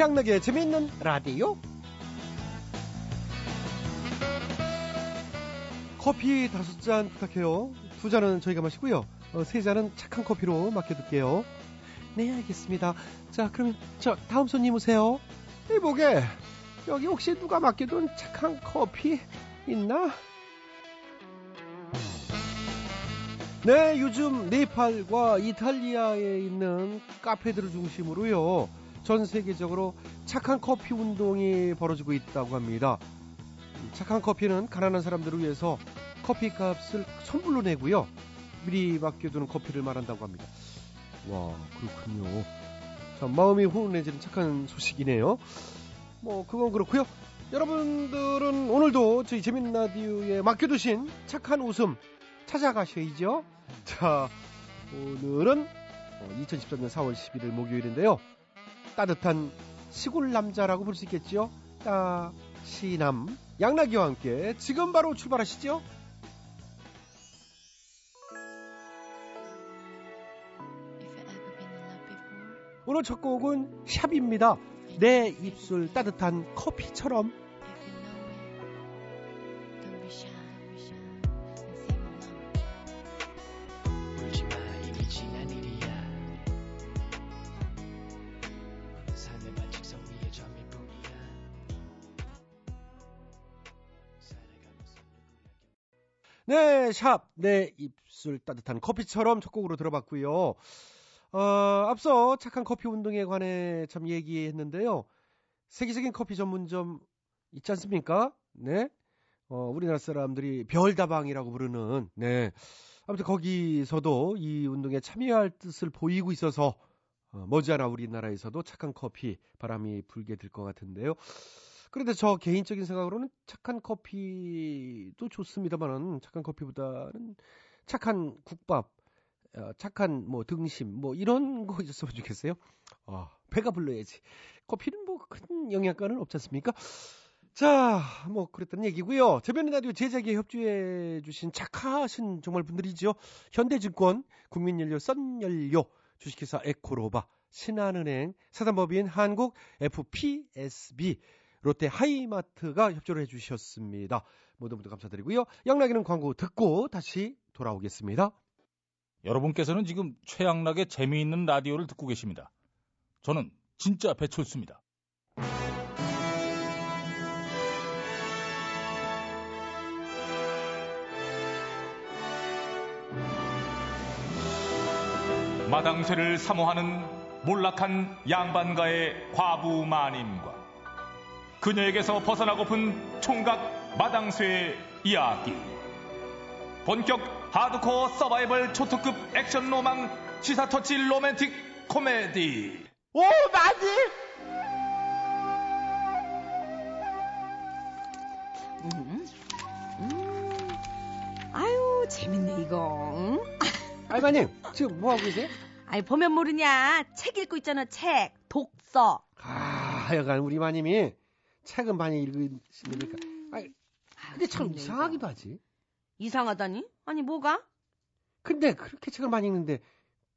최양락의 재미있는 라디오. 커피 다섯 잔 부탁해요. 두 잔은 저희가 마시고요. 어, 세 잔은 착한 커피로 맡겨둘게요. 네, 알겠습니다. 자, 그러면 저 다음 손님 오세요. 이보게 여기 혹시 누가 맡겨둔 착한 커피 있나? 네, 요즘 네팔과 이탈리아에 있는 카페들을 중심으로요. 전 세계적으로 착한 커피 운동이 벌어지고 있다고 합니다. 착한 커피는 가난한 사람들을 위해서 커피 값을 선불로 내고요. 미리 맡겨두는 커피를 말한다고 합니다. 와, 그렇군요. 참, 마음이 훈훈해지는 착한 소식이네요. 뭐, 그건 그렇고요. 여러분들은 오늘도 저희 재밌는 라디오에 맡겨두신 착한 웃음 찾아가셔야죠. 자, 오늘은 2013년 4월 11일 목요일인데요. 따뜻한 시골 남자라고 볼 수 있겠죠. 따시남 양락이와 함께 지금 바로 출발하시죠. 오늘 첫 곡은 샵입니다. 내 입술 따뜻한 커피처럼 네, 샵, 내 입술 따뜻한 커피처럼 첫 곡으로 들어봤고요. 어, 앞서 착한 커피 운동에 관해 참 얘기했는데요. 세계적인 커피 전문점 있지 않습니까? 네. 어, 우리나라 사람들이 별다방이라고 부르는, 네. 아무튼 거기서도 이 운동에 참여할 뜻을 보이고 있어서, 어, 머지않아 우리나라에서도 착한 커피 바람이 불게 될 것 같은데요. 그런데 저 개인적인 생각으로는 착한 커피도 좋습니다만은 착한 커피보다는 착한 국밥, 어, 착한 뭐 등심 뭐 이런 거 있었으면 좋겠어요. 아, 배가 불러야지. 커피는 뭐 큰 영향가는 없지 않습니까? 자, 뭐 그랬던 얘기고요. 저변의 라디오 제작에 협조해 주신 착하신 정말 분들이죠. 현대증권, 국민연료, 썬연료, 주식회사 에코로바, 신한은행, 사단법인 한국 FPSB, 롯데 하이마트가 협조를 해주셨습니다. 모두 모두 감사드리고요. 양락이는 광고 듣고 다시 돌아오겠습니다. 여러분께서는 지금 최양락의 재미있는 라디오를 듣고 계십니다. 저는 진짜 배철수입니다. 마당쇠를 사모하는 몰락한 양반가의 과부 마님과 그녀에게서 벗어나고픈 총각 마당쇠의 이야기. 본격 하드코어 서바이벌 초특급 액션 로망 시사 터치 로맨틱 코미디. 오, 맞지? 음, 음. 아유, 재밌네, 이거. 응? 알바님, 지금 뭐 하고 계세요? 아이, 보면 모르냐. 책 읽고 있잖아, 책. 독서. 아, 하여간 우리 마님이 책은 많이 읽으시니까. 아니, 근데 참 재밌네, 이상하기도. 하지. 이상하다니? 아니, 뭐가? 근데 그렇게 책을 많이 읽는데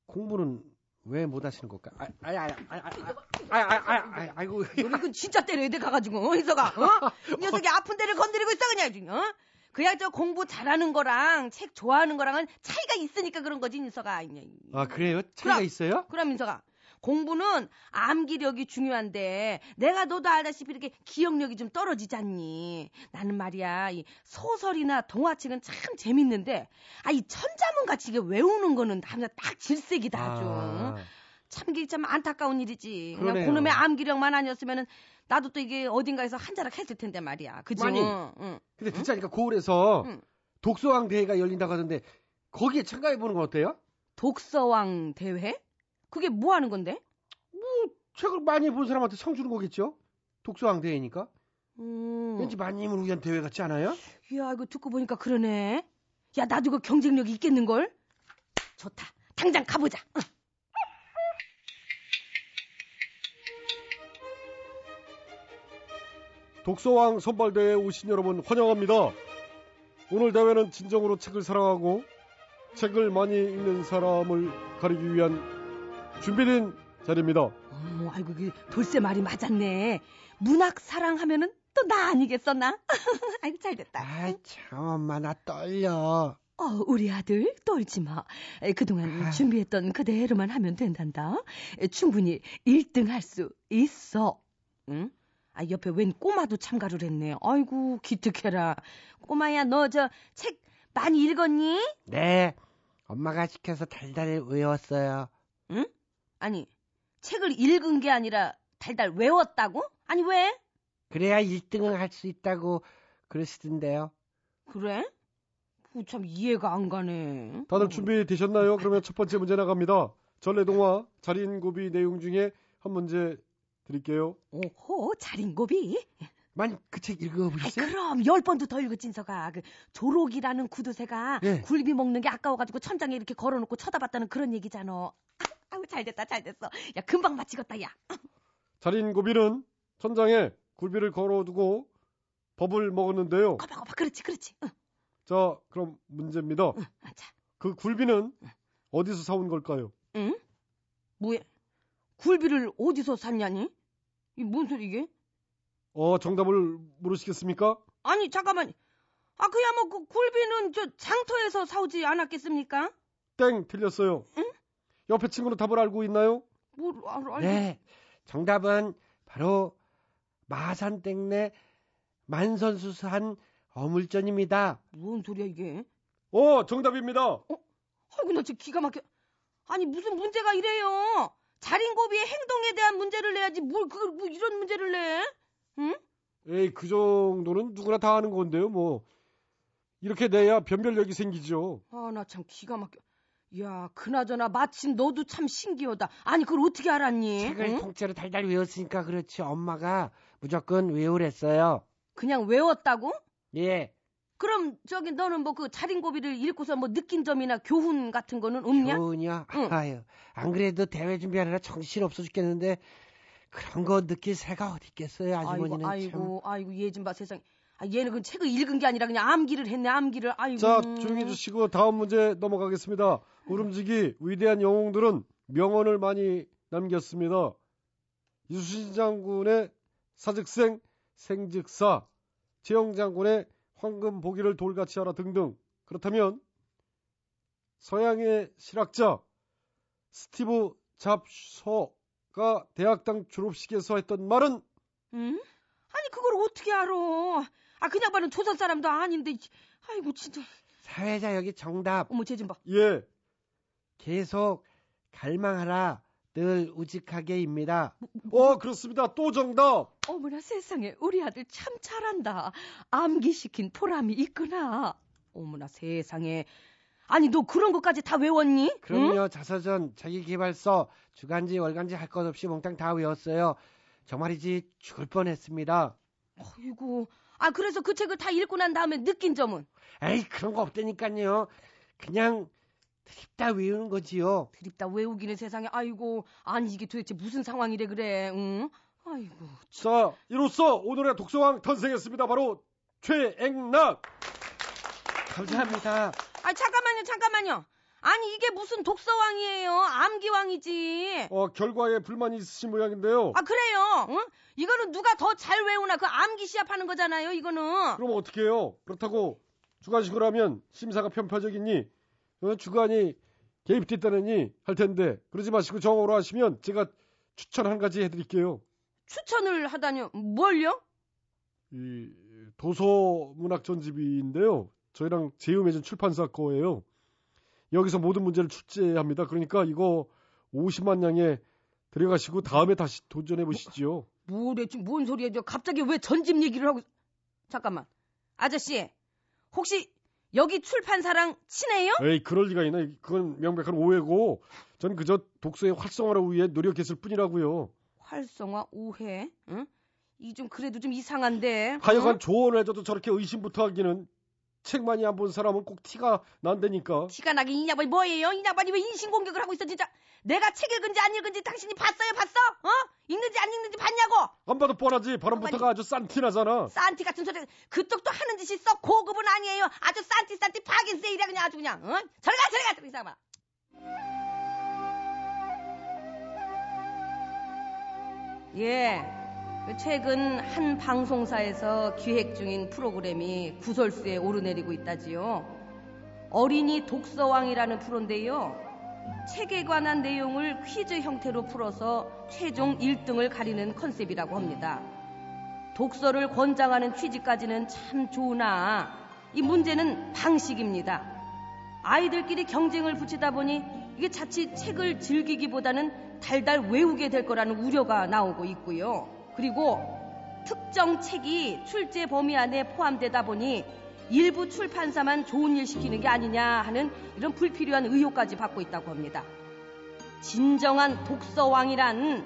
공부는 왜 못 하시는 걸까? 아, 아, 아, 아, 아, 아, 아, 아, 아, 아이고. 너는 진짜 때려야 돼, 가가지고, 어, 인서가, 어? 이 녀석이 아픈 데를 건드리고 있어, 그냥, 지금, 어? 그야 저 공부 잘하는 거랑 책 좋아하는 거랑은 차이가 있으니까 그런 거지, 인서가. 아, 그래요? 차이가 그럼. 있어요? 그럼 인서가. 공부는 암기력이 중요한데 내가 너도 알다시피 이렇게 기억력이 좀 떨어지지 않니? 나는 말이야 이 소설이나 동화책은 참 재밌는데 아 이 천자문 같이 이게 외우는 거는 하면 딱 질색이다 아주. 아, 참 이게 참 안타까운 일이지. 그냥 그러네요. 그놈의 암기력만 아니었으면은 나도 또 이게 어딘가에서 한 자락 했을 텐데 말이야. 그지? 많이. 응, 응. 근데 듣자니까 고을에서 응. 독서왕 대회가 열린다고 하던데 거기에 참가해 보는 건 어때요? 독서왕 대회? 그게 뭐 하는 건데? 책을 많이 본 사람한테 상 주는 거겠죠? 독서왕 대회니까. 음. 왠지 마님을 위한 대회 같지 않아요? 이야, 이거 듣고 보니까 그러네. 야, 나도 그 경쟁력이 있겠는 걸? 좋다. 당장 가보자. 응. 독서왕 선발대회에 오신 여러분 환영합니다. 오늘 대회는 진정으로 책을 사랑하고 책을 많이 읽는 사람을 가리기 위한 준비된 자리입니다. 어머, 아이고, 그 돌쇠 말이 맞았네. 문학 사랑하면은 또 나 아니겠어, 나? 아이고, 잘 됐다. 아이, 참, 엄마, 나 떨려. 어, 우리 아들 떨지 마. 에, 그동안 아. 준비했던 그대로만 하면 된단다. 에, 충분히 1등 할 수 있어. 응? 아, 옆에 웬 꼬마도 참가를 했네. 아이고, 기특해라. 꼬마야, 너 저 책 많이 읽었니? 네. 엄마가 시켜서 달달 외웠어요. 응? 아니, 책을 읽은 게 아니라 달달 외웠다고? 아니, 왜? 그래야 1등을 할 수 있다고 그러시던데요. 그래? 그참 이해가 안 가네. 다들 어. 준비되셨나요? 그러면 첫 번째 문제 나갑니다. 전래동화 자린고비 내용 중에 한 문제 드릴게요. 오호, 자린고비? 만그책 읽어보셨어요? 그럼 열 번도 더 읽어 진서가 그 조록이라는 구두쇠가 네. 굴비 먹는 게 아까워가지고 천장에 이렇게 걸어놓고 쳐다봤다는 그런 얘기잖아. 아, 잘됐다 잘됐어. 야 금방 마치겠다 야. 자린 고비는 천장에 굴비를 걸어두고 법을 먹었는데요. 거봐 거봐 그렇지 그렇지. 응, 자, 그럼 문제입니다. 응. 아, 자, 그 굴비는 어디서 사온 걸까요? 응? 뭐야? 굴비를 어디서 샀냐니? 이 뭔 소리 이게? 어, 정답을 모르시겠습니까? 아니 잠깐만. 아 그야 뭐 그 굴비는 저 장터에서 사오지 않았겠습니까? 땡, 틀렸어요. 응? 옆에 친구는 답을 알고 있나요? 뭘 알아? 네, 정답은 바로 마산땡내 만선수산 어물전입니다. 뭔 소리야 이게? 어, 정답입니다. 아이고 나 지금 기가 막혀. 아니 무슨 문제가 이래요? 자린고비의 행동에 대한 문제를 내야지 뭘 그걸 뭐 이런 문제를 내? 응? 에이, 그 정도는 누구나 다 아는 건데요, 뭐. 이렇게 내야 변별력이 생기죠. 아 나 참 기가 막혀. 야 그나저나 마침 너도 참 신기하다. 아니 그걸 어떻게 알았니? 책을 응? 통째로 달달 외웠으니까 그렇지. 엄마가 무조건 외우랬어요. 그냥 외웠다고? 예. 그럼 저기 너는 뭐 그 자린고비를 읽고서 뭐 느낀 점이나 교훈 같은 거는 없냐? 교훈이요? 응. 아유, 안 그래도 대회 준비하느라 정신 없어 죽겠는데 그런 거 느낄 새가 어디 있겠어요, 아주머니는 아이고 참. 아이고 아이고 얘 좀 봐 세상. 아, 얘는 그 책을 읽은 게 아니라 그냥 암기를 했네 암기를. 아이고. 자, 조용히 해주시고 다음 문제 넘어가겠습니다. 울음지기 위대한 영웅들은 명언을 많이 남겼습니다. 이수신 장군의 사즉생 생즉사, 최영 장군의 황금 보기를 돌같이 하라 등등. 그렇다면 서양의 실학자 스티브 잡서가 대학당 졸업식에서 했던 말은 응? 아니 그걸 어떻게 알아? 아 그냥 봐는 조선 사람도 아닌데. 아이고 진짜. 사회자 여기 정답. 어머 쟤 좀 봐. 예. 계속 갈망하라. 늘 우직하게입니다. 어, 그렇습니다. 또 정답. 어머나 세상에 우리 아들 참 잘한다. 암기시킨 보람이 있구나. 어머나 세상에. 아니 너 그런 것까지 다 외웠니? 응? 그럼요. 자서전, 자기개발서, 주간지, 월간지 할 것 없이 몽땅 다 외웠어요. 정말이지 죽을 뻔했습니다. 아이고. 아 그래서 그 책을 다 읽고 난 다음에 느낀 점은 에이, 그런 거 없다니까요. 그냥 드립다 외우는 거지요. 드립다 외우기는 세상에. 아이고. 아니 이게 도대체 무슨 상황이래 그래. 응? 아이고. 자, 이로써 오늘의 독서왕 탄생했습니다. 바로 최앵락. 감사합니다. 아 잠깐만요 잠깐만요. 아니 이게 무슨 독서왕이에요? 암기왕이지. 어, 결과에 불만이 있으신 모양인데요. 아 그래요. 응? 이거는 누가 더 잘 외우나 그 암기 시합하는 거잖아요. 이거는. 그럼 어떻게 해요? 그렇다고 주관식으로 하면 심사가 편파적이니 어, 주관이 개입됐다느니 할 텐데 그러지 마시고 정으로 하시면 제가 추천 한 가지 해드릴게요. 추천을 하다뇨. 뭘요? 이 도서문학 전집인데요. 저희랑 제휴 맺은 출판사 거예요. 여기서 모든 문제를 출제합니다. 그러니까 이거 50만 양에 들어가시고 다음에 다시 도전해 보시지요. 뭐래 지금 뭔 소리야? 저 갑자기 왜 전집 얘기를 하고? 잠깐만. 아저씨. 혹시 여기 출판사랑 친해요? 에이 그럴 리가 있나? 그건 명백한 오해고 전 그저 독서의 활성화를 위해 노력했을 뿐이라고요. 활성화 오해. 응? 이 좀 그래도 좀 이상한데. 하여간 응? 조언을 해줘도 저렇게 의심부터 하기는 책 많이 안 본 사람은 꼭 티가 난다니까. 티가 나긴 이 양반이 뭐예요? 이 양반이 왜 인신 공격을 하고 있어 진짜? 내가 책 읽은지 안 읽은지 당신이 봤어요? 봤어? 어? 읽는지 안 읽는지 봤냐고? 안 봐도 뻔하지. 발음부터가 아주 싼티 나잖아. 산티 같은 소리 그쪽도 하는 짓이 썩 고급은 아니에요. 아주 산티 산티 파긴 세일이야 그냥 아주 그냥. 어? 저리 가 저리 가 가. 예. 그 최근 한 방송사에서 기획 중인 프로그램이 구설수에 오르내리고 있다지요. 어린이 독서왕이라는 프로인데요. 책에 관한 내용을 퀴즈 형태로 풀어서 최종 1등을 가리는 컨셉이라고 합니다. 독서를 권장하는 취지까지는 참 좋으나 이 문제는 방식입니다. 아이들끼리 경쟁을 붙이다 보니 이게 자칫 책을 즐기기보다는 달달 외우게 될 거라는 우려가 나오고 있고요. 그리고 특정 책이 출제 범위 안에 포함되다 보니 일부 출판사만 좋은 일 시키는 게 아니냐 하는 이런 불필요한 의혹까지 받고 있다고 합니다. 진정한 독서왕이란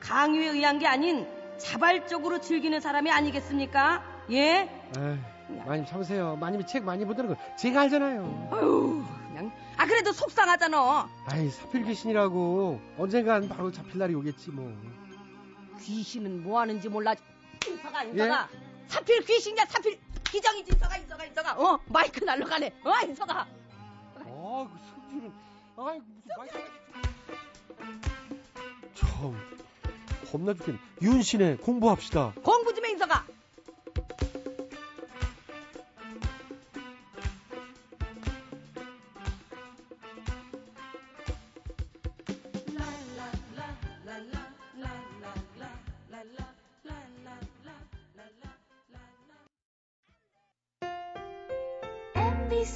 강요에 의한 게 아닌 자발적으로 즐기는 사람이 아니겠습니까? 예? 에이, 마님 참으세요. 마님이 책 많이 보다는 거 제가 알잖아요. 아유, 그냥 아 그래도 속상하잖아. 아이 사필 귀신이라고 언젠간 바로 잡힐 날이 오겠지 뭐. 귀신은 뭐 하는지 몰라. 인서가 인서가. 사필 귀신이야 사필. 기정이지 인서가 인서가 인서가. 어 마이크 날라가네. 어 인서가. 아, 그 성질은. 아이 무슨 마이크 참. 겁나 죽겠네. 윤신의 공부합시다. 공부 좀 해 인서가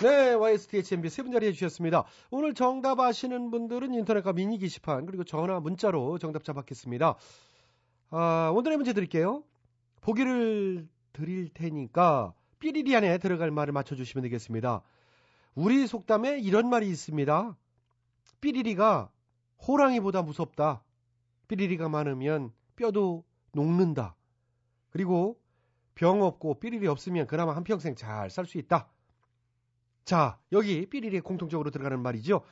네, YSTHMB 세 분 자리해 주셨습니다. 오늘 정답 아시는 분들은 인터넷과 미니 게시판 그리고 전화 문자로 정답자 받겠습니다. 아, 오늘의 문제 드릴게요. 보기를 드릴 테니까 삐리리 안에 들어갈 말을 맞춰 주시면 되겠습니다. 우리 속담에 이런 말이 있습니다. 삐리리가 호랑이보다 무섭다. 삐리리가 많으면 뼈도 녹는다. 그리고 병 없고 삐리리 없으면 그나마 한평생 잘 살 수 있다. 자, 여기 삐리리에 공통적으로 들어가는 말이죠.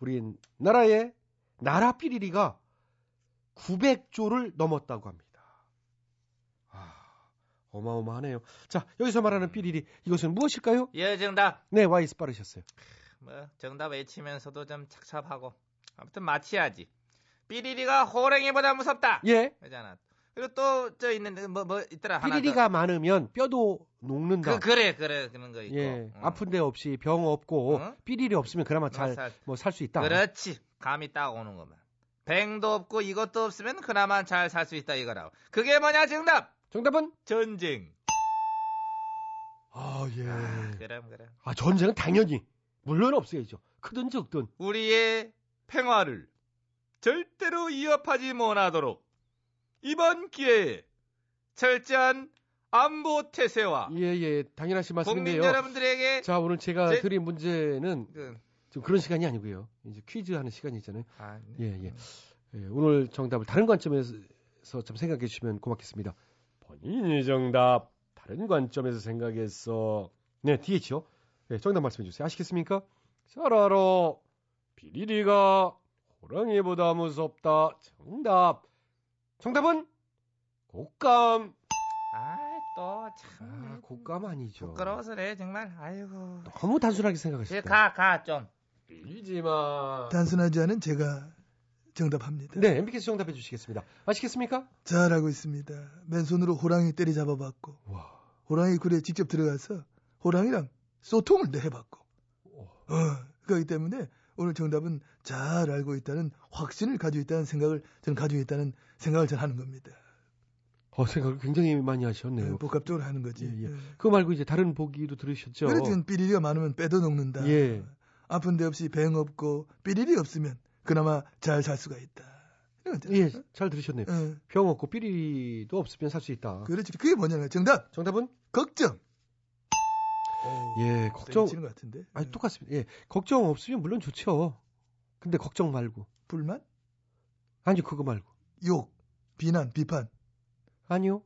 우리 나라의 나라 삐리리가 900조를 넘었다고 합니다. 아, 어마어마하네요. 자, 여기서 말하는 삐리리 이것은 무엇일까요? 예, 정답. 네, 와이스 빠르셨어요. 뭐 정답 외치면서도 좀 착잡하고 아무튼 맞히야지. 삐리리가 호랭이보다 무섭다. 예. 그잖아. 그리고 또 저 있는데 뭐 뭐 있더라 하나 삐리리가 많으면 뼈도 더. 녹는다. 그 그래 그래 그런 거 있고. 예, 응. 아픈 데 없이 병 없고 응? 삐리리 없으면 그나마 뭐잘 살- 뭐살수 있다. 그렇지. 감이 딱 오는 거만. 뱅도 없고 이것도 없으면 그나마 잘 살 수 있다 이거라고. 그게 뭐냐 정답. 정답은 전쟁. 아, 예. 아, 그럼 그럼. 아, 전쟁은 당연히 물론 없어야죠. 크든 적든. 우리의 평화를 절대로 위협하지 못하도록 이번 기회에 철저한 안보 태세와 예, 예. 당연하신 국민 말씀인데요. 여러분들에게 자, 오늘 제가 제- 드린 문제는 그, 좀 그런 시간이 아니고요. 이제 퀴즈 하는 시간이잖아요. 아, 예, 예. 예, 오늘 정답을 다른 관점에서 좀 생각해 주시면 고맙겠습니다. 본인이 정답 다른 관점에서 생각했어. 네, DH요. 네, 정답 말씀해 주세요. 아시겠습니까? 잘 알아. 비리리가 호랑이보다 무섭다. 정답. 정답은 곶감. 또 참. 아, 곶감 아니죠. 부끄러워서 그래 정말. 아이고. 너무 단순하게 생각하셨다. 가, 가, 좀. 빌리지 마. 단순하지 않은 제가 정답합니다. 네, MBK에서 정답해 주시겠습니다. 아시겠습니까? 잘 알고 있습니다. 맨손으로 호랑이 때리 잡아봤고 와. 호랑이 굴에 직접 들어가서 호랑이랑 소통을 해봤고 어, 그렇기 때문에 오늘 정답은 잘 알고 있다는 확신을 가지고 있다는 생각을 저는 가지고 있다는 생각을 전 하는 겁니다. 어, 생각을 굉장히 많이 하셨네요. 네, 복합적으로 하는 거지. 예, 예. 예. 그거 말고 이제 다른 보기도 들으셨죠? 그렇지 삐리리가 많으면 빼도 녹는다. 예. 아픈 데 없이 병 없고 삐리리 없으면 그나마 잘 살 수가 있다. 예, 잘 들으셨네요. 예. 병 없고 삐리도 없으면 살 수 있다. 그렇지. 그게 뭐냐면 정답. 정답은? 걱정. 예, 걱정. 치는 것 같은데. 아니, 예. 똑같습니다. 예, 걱정 없으면 물론 좋죠. 근데 걱정 말고. 불만? 아니, 그거 말고. 욕, 비난, 비판. 아니요.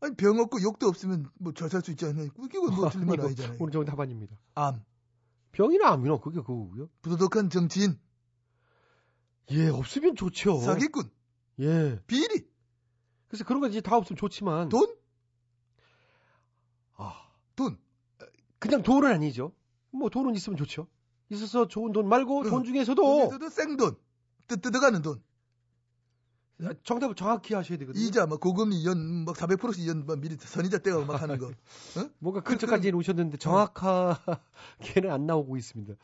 아니 병 없고 욕도 없으면 뭐 잘 살 수 있지 않나요? 이거 뭐 틀린 건 아니잖아요. 오늘 정답 아닙니다. 암, 병이나 암이나 그게 그거고요. 부도덕한 정치인, 예, 없으면 좋죠. 사기꾼, 예. 비리, 그래서 그런 거 이제 다 없으면 좋지만 돈, 아, 돈. 그냥 돈은 아니죠. 뭐 돈은 있으면 좋죠. 있어서 좋은 돈 말고 응. 돈 중에서도 여기서도 생돈, 뜨, 뜯어가는 돈, 아, 정답을 정확히 하셔야 되거든요. 이자, 막 고금리 연, 막 400%씩 연, 막 미리 선이자 떼고 막 하는 거. 뭔가 그- 근처까지 오셨는데 정확하게는 안 나오고 있습니다.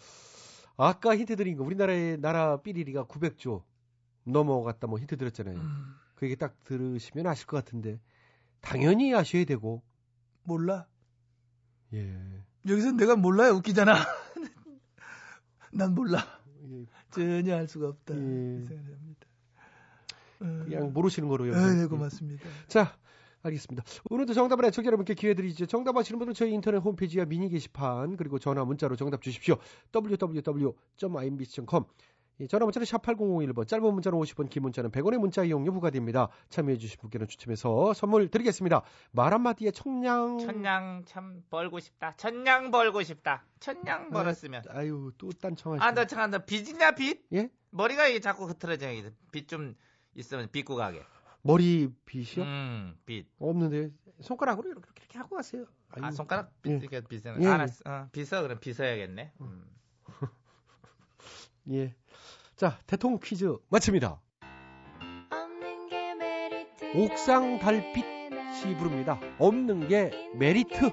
아까 힌트 드린 거 우리나라의 나라 삐리리가 900조 넘어갔다 뭐 힌트 드렸잖아요. 음, 그 얘기 딱 들으시면 아실 것 같은데 당연히 아셔야 되고 몰라. 예. 여기서 내가 몰라야 웃기잖아. 난 몰라. 예, 전혀 알 수가 없다. 예. 생각을 합니다. 어, 그냥 모르시는 거로 요. 아, 네, 고맙습니다. 자, 알겠습니다. 오늘도 정답을 애청자 여러분께 기회 드리죠. 정답 아시는 분은 저희 인터넷 홈페이지와 미니 게시판 그리고 전화 문자로 정답 주십시오. www.imbc.com 이 전화 문자는 샵 8001번, 짧은 문자는 50원, 긴 문자는 100원의 문자 이용료 부과됩니다. 참여해 주신 분께는 추첨해서 선물 드리겠습니다. 말 한마디에 청량 천냥 참 벌고 싶다. 천냥 벌고 싶다. 천냥 벌었으면. 아유, 또 딴청하시네. 아, 너 잠깐 너 빚이냐 빚? 예? 머리가 이게 자꾸 흐트러져. 빚좀 있으면 빚고 가게. 머리 빗이요? 음, 빚. 없는데 손가락으로 이렇게 이렇게 하고 가세요. 아, 아유, 손가락 예. 빚, 이렇게 빚은. 예, 알았어. 어, 빚어, 그럼 빚어야겠네. 음. 예. 자, 대통 퀴즈 마칩니다. 옥상 달빛이 부릅니다. 없는 게 메리트.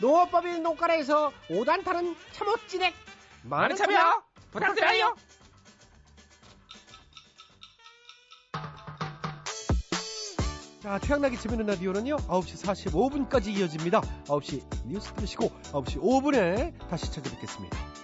농업법인 농가라에서 5단 타는 참옷진액. 많은 참여 부탁드려요. 자, 태양나게 재밌는 라디오는요, 9시 45분까지 이어집니다. 9시 뉴스 들으시고, 9시 5분에 다시 찾아뵙겠습니다.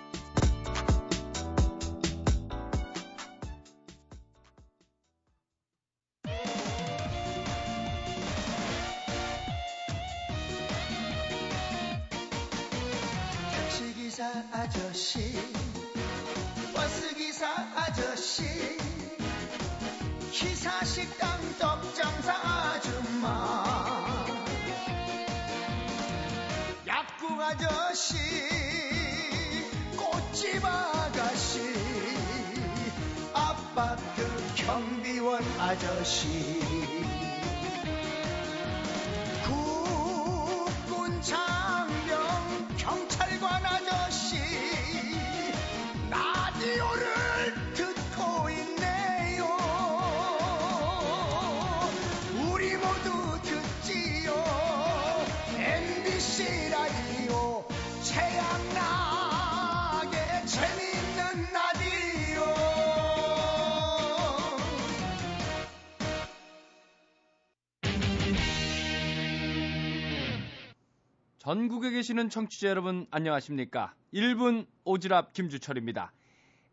전국에 계시는 청취자 여러분 안녕하십니까? 1분 오지랖 김주철입니다.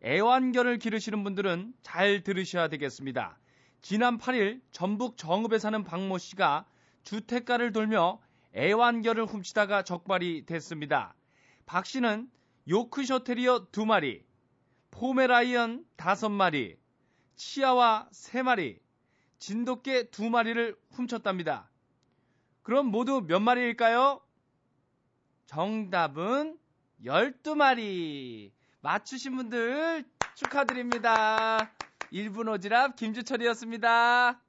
애완견을 기르시는 분들은 잘 들으셔야 되겠습니다. 지난 8일 전북 정읍에 사는 박모 씨가 주택가를 돌며 애완견을 훔치다가 적발이 됐습니다. 박 씨는 요크셔 테리어 2마리, 포메라이언 5마리, 치아와 3마리, 진돗개 2마리를 훔쳤답니다. 그럼 모두 몇 마리일까요? 정답은 12마리. 맞추신 분들 축하드립니다. 1분 오지랖 김주철이었습니다.